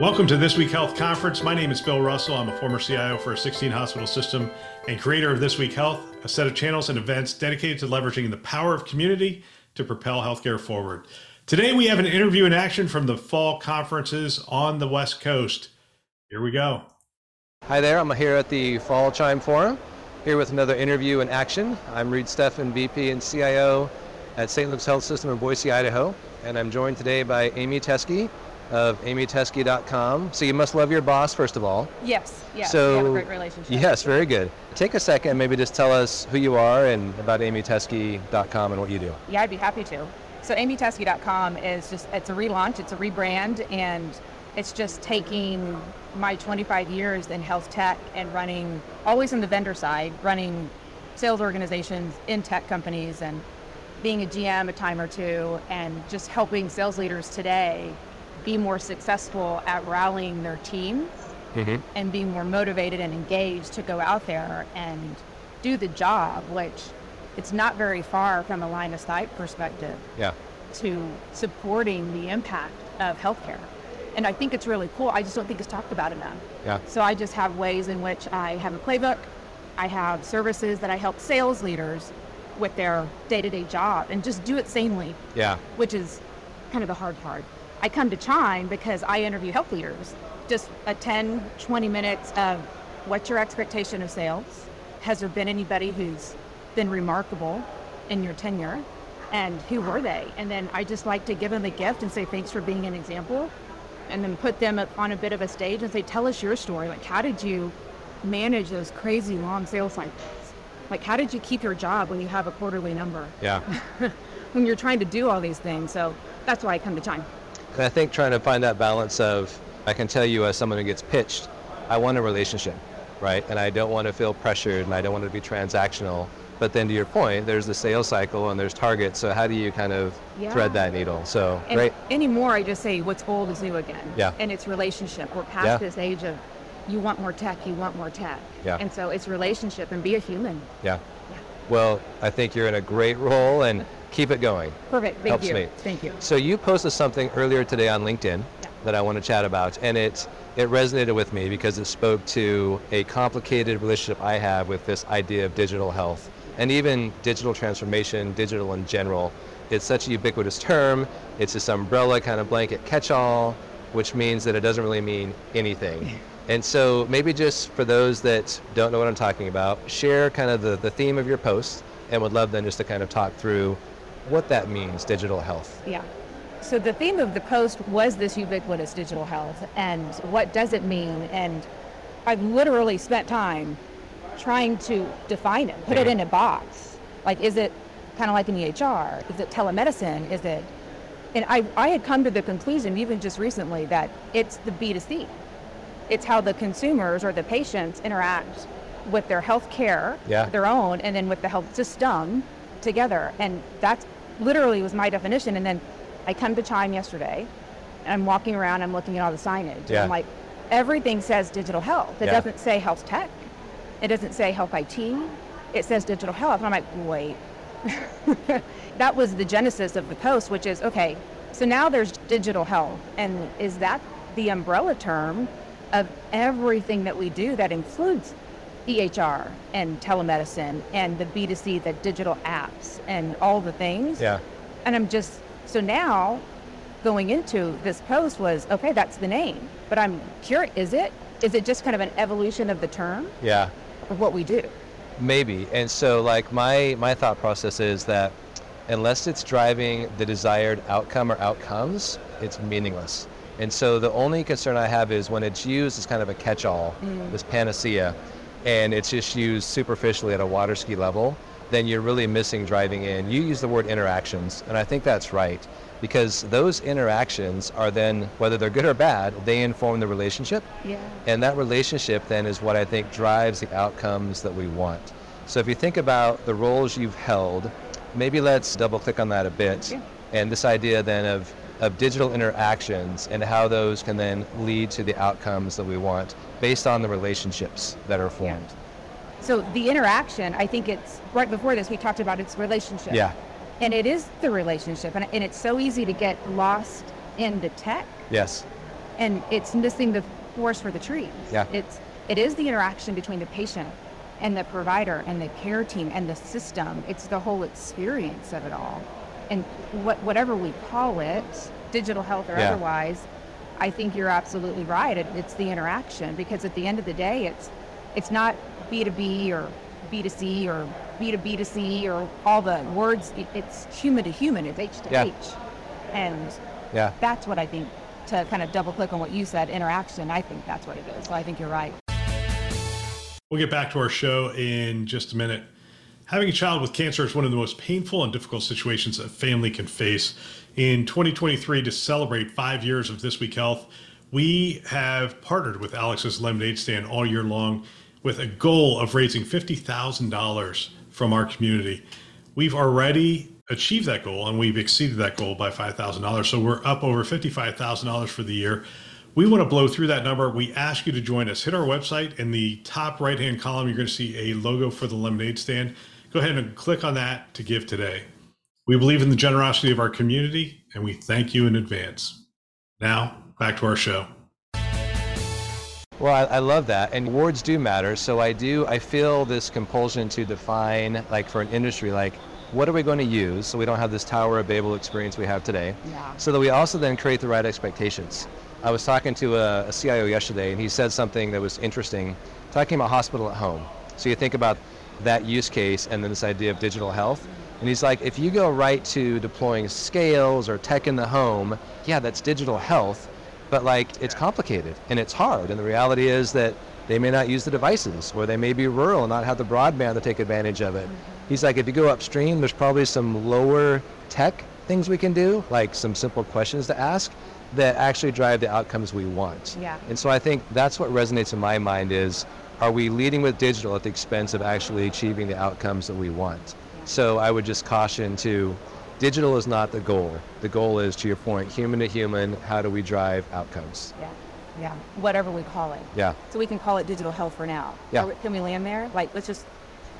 Welcome to This Week Health Conference. My name is Bill Russell. I'm a former CIO for a 16 hospital system and creator of This Week Health, a set of channels and events dedicated to leveraging the power of community to propel healthcare forward. Today, we have an interview in action from the fall conferences on the West Coast. Here we go. Hi there, I'm here at the Fall Chime Forum, here with another interview in action. I'm Reid Stephan, VP and CIO at St. Luke's Health System in Boise, Idaho, and I'm joined today by Amie Teske, of amieteske.com. So you must love your boss, first of all. Yes, yes. So, we have a great relationship. Yes, very good. Take a second, maybe just tell us who you are and about amieteske.com and what you do. Yeah, I'd be happy to. So amieteske.com is just, it's a relaunch, it's a rebrand, and it's just taking my 25 years in health tech and running, always on the vendor side, running sales organizations in tech companies and being a GM a time or two and just helping sales leaders today be more successful at rallying their teams mm-hmm. and being more motivated and engaged to go out there and do the job, which it's not very far from a line of sight perspective yeah. to supporting the impact of healthcare. And I think it's really cool. I just don't think it's talked about enough. Yeah. So I just have ways in which I have a playbook. I have services that I help sales leaders with their day-to-day job and just do it sanely. Yeah. Which is kind of the hard part. I come to Chime because I interview health leaders. Just a 10, 20 minutes of what's your expectation of sales? Has there been anybody who's been remarkable in your tenure? And who were they? And then I just like to give them a gift and say, thanks for being an example. And then put them on a bit of a stage and say, tell us your story. Like, how did you manage those crazy long sales cycles? Like, how did you keep your job when you have a quarterly number? Yeah. when you're trying to do all these things. So that's why I come to Chime. And I think trying to find that balance of, I can tell you as someone who gets pitched, I want a relationship, right? And I don't want to feel pressured and I don't want to be transactional. But then to your point, there's the sales cycle and there's targets. So how do you kind of yeah. thread that needle? So and great. Anymore, I just say what's old is new again. Yeah. And it's relationship. We're past yeah. this age of you want more tech, you want more tech. Yeah. And so it's relationship and be a human. Yeah. yeah. Well, I think you're in a great role and keep it going. Perfect. Thank Helps you. Me. Thank you. So you posted something earlier today on LinkedIn yeah. that I want to chat about, and it it resonated with me because it spoke to a complicated relationship I have with this idea of digital health and even digital transformation, digital in general. It's such a ubiquitous term. It's this umbrella kind of blanket catch-all, which means that it doesn't really mean anything. And so maybe just for those that don't know what I'm talking about, share kind of the, the theme of your post and would love then just to kind of talk through what that means, digital health. Yeah. So the theme of the post was this ubiquitous digital health and what does it mean? And I've literally spent time trying to define it, put yeah. it in a box. Like, is it kind of like an EHR? Is it telemedicine? Is it, and I, I had come to the conclusion even just recently that it's the B2C. It's how the consumers or the patients interact with their health care, yeah. their own, and then with the health system together. And that's literally was my definition. And then I come to Chime yesterday, and I'm walking around, I'm looking at all the signage. Yeah. I'm like, everything says digital health. It yeah. doesn't say health tech. It doesn't say health IT. It says digital health. And I'm like, wait. that was the genesis of the post, which is okay, so now there's digital health. And is that the umbrella term of everything that we do that includes EHR and telemedicine and the B2C, the digital apps and all the things. Yeah. And I'm just, so now going into this post was, okay, that's the name. But I'm curious, is it? Is it just kind of an evolution of the term? Yeah. Of what we do? Maybe. And so like my, my thought process is that unless it's driving the desired outcome or outcomes, it's meaningless. And so the only concern I have is when it's used as kind of a catch-all, mm. this panacea, and it's just used superficially at a water ski level, then you're really missing driving in. You use the word interactions, and I think that's right because those interactions are then, whether they're good or bad, they inform the relationship. Yeah. And that relationship then is what I think drives the outcomes that we want. So if you think about the roles you've held, maybe let's double click on that a bit. Yeah. And this idea then of, of digital interactions and how those can then lead to the outcomes that we want based on the relationships that are formed. So the interaction, I think it's right before this we talked about its relationship. Yeah. And it is the relationship, and, and it's so easy to get lost in the tech, Yes. and it's missing the forest for the trees. Yeah. It's it is the interaction between the patient and the provider and the care team and the system. It's the whole experience of it all, and what whatever we call it, digital health or Yeah. otherwise, I think you're absolutely right. It, it's the interaction because at the end of the day, it's it's not B two B or B two C or B to B to C or all the words. It, it's human to human. It's H to Yeah. H, and Yeah. that's what I think. To kind of double click on what you said, interaction. I think that's what it is. So I think you're right. We'll get back to our show in just a minute. Having a child with cancer is one of the most painful and difficult situations a family can face. In 2023, to celebrate five years of This Week Health, we have partnered with Alex's Lemonade Stand all year long with a goal of raising $50,000 from our community. We've already achieved that goal and we've exceeded that goal by $5,000. So we're up over $55,000 for the year. We want to blow through that number. We ask you to join us. Hit our website. In the top right hand column, you're going to see a logo for the lemonade stand. Go ahead and click on that to give today. We believe in the generosity of our community and we thank you in advance. Now, back to our show. Well, I, I love that, and words do matter. So I do. I feel this compulsion to define, like for an industry, like what are we going to use, so we don't have this Tower of Babel experience we have today. Yeah. So that we also then create the right expectations. I was talking to a, a CIO yesterday, and he said something that was interesting, talking about hospital at home. So you think about that use case, and then this idea of digital health. And he's like, if you go right to deploying scales or tech in the home, yeah, that's digital health but like it's complicated and it's hard. And the reality is that they may not use the devices or they may be rural and not have the broadband to take advantage of it. Mm-hmm. He's like if you go upstream there's probably some lower tech things we can do like some simple questions to ask that actually drive the outcomes we want. Yeah. and so i think that's what resonates in my mind is are we leading with digital at the expense of actually achieving the outcomes that we want so i would just caution to digital is not the goal. The goal is, to your point, human to human, how do we drive outcomes? Yeah. Yeah. Whatever we call it. Yeah. So we can call it digital health for now. Yeah. We- Can we land there? Like, let's just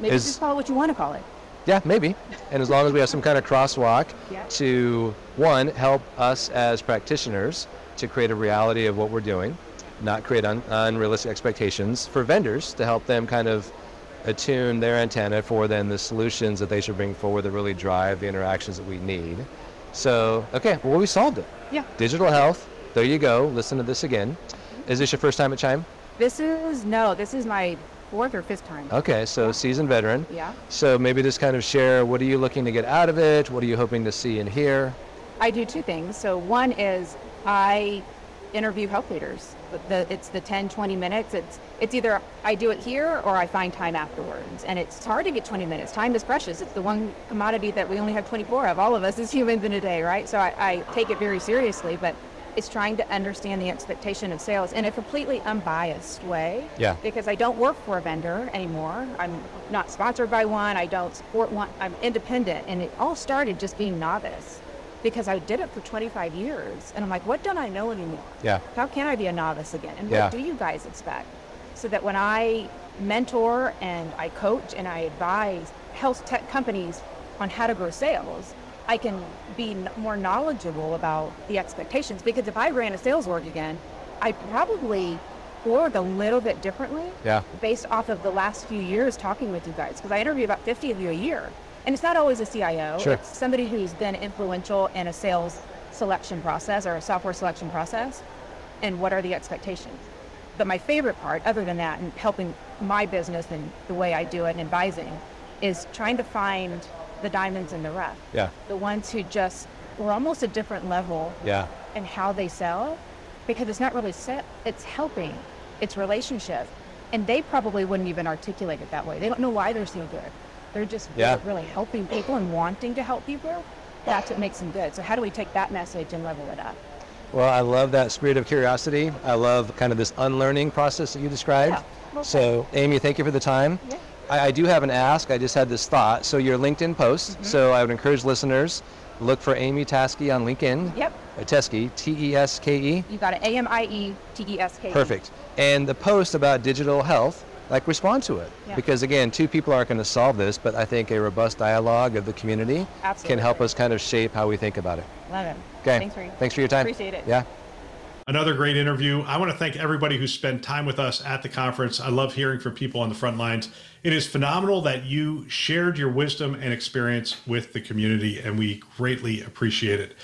maybe Is- just call it what you want to call it. Yeah, maybe. And as long as we have some kind of crosswalk Yeah. to, one, help us as practitioners to create a reality of what we're doing, not create un- unrealistic expectations for vendors to help them kind of attune their antenna for then the solutions that they should bring forward that really drive the interactions that we need. So, okay, well, we solved it. Yeah. Digital health, there you go. Listen to this again. Is this your first time at Chime? This is no. This is my fourth or fifth time. Okay, so seasoned veteran. Yeah. So maybe just kind of share what are you looking to get out of it? What are you hoping to see and hear? I do two things. So one is I interview health leaders. The, it's the 10, 20 minutes. It's it's either I do it here or I find time afterwards. And it's hard to get 20 minutes. Time is precious. It's the one commodity that we only have 24 of, all of us as humans in a day, right? So I, I take it very seriously, but it's trying to understand the expectation of sales in a completely unbiased way. Yeah. Because I don't work for a vendor anymore. I'm not sponsored by one. I don't support one. I'm independent. And it all started just being novice because I did it for 25 years. And I'm like, what don't I know anymore? Yeah. How can I be a novice again? And Yeah. what do you guys expect? So that when I mentor and I coach and I advise health tech companies on how to grow sales, I can be n- more knowledgeable about the expectations. Because if I ran a sales org again, I'd probably org a little bit differently Yeah. based off of the last few years talking with you guys. Because I interview about 50 of you a year. And it's not always a CIO. Sure. It's somebody who's been influential in a sales selection process or a software selection process. And what are the expectations? But my favorite part, other than that, and helping my business and the way I do it and advising, is trying to find the diamonds in the rough. Yeah. The ones who just were almost a different level Yeah. and how they sell because it's not really set it's helping it's relationship and they probably wouldn't even articulate it that way they don't know why they're so good They're just Yeah. really, helping people and wanting to help people. That's what makes them good. So how do we take that message and level it up? Well, I love that spirit of curiosity. I love kind of this unlearning process that you described. Yeah. Well, So, Amie, thank you for the time. Yeah. I, I do have an ask. I just had this thought. So, your LinkedIn post. Mm-hmm. So, I would encourage listeners look for Amie Taskey on LinkedIn. Yep. Uh, Teske, T E S K E. You got it. A M I E T E S K. Perfect. And the post about digital health, like respond to it. Yeah. Because again, two people aren't going to solve this, but I think a robust dialogue of the community can help us kind of shape how we think about it. Love it. Okay. Thanks for Thanks for your time. Appreciate it. Yeah. Another great interview. I want to thank everybody who spent time with us at the conference. I love hearing from people on the front lines. It is phenomenal that you shared your wisdom and experience with the community, and we greatly appreciate it.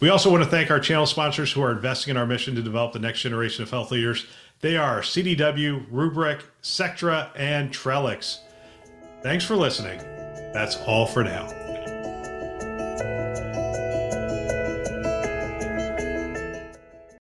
We also want to thank our channel sponsors who are investing in our mission to develop the next generation of health leaders. They are CDW, Rubrik, Sectra, and Trellix. Thanks for listening. That's all for now.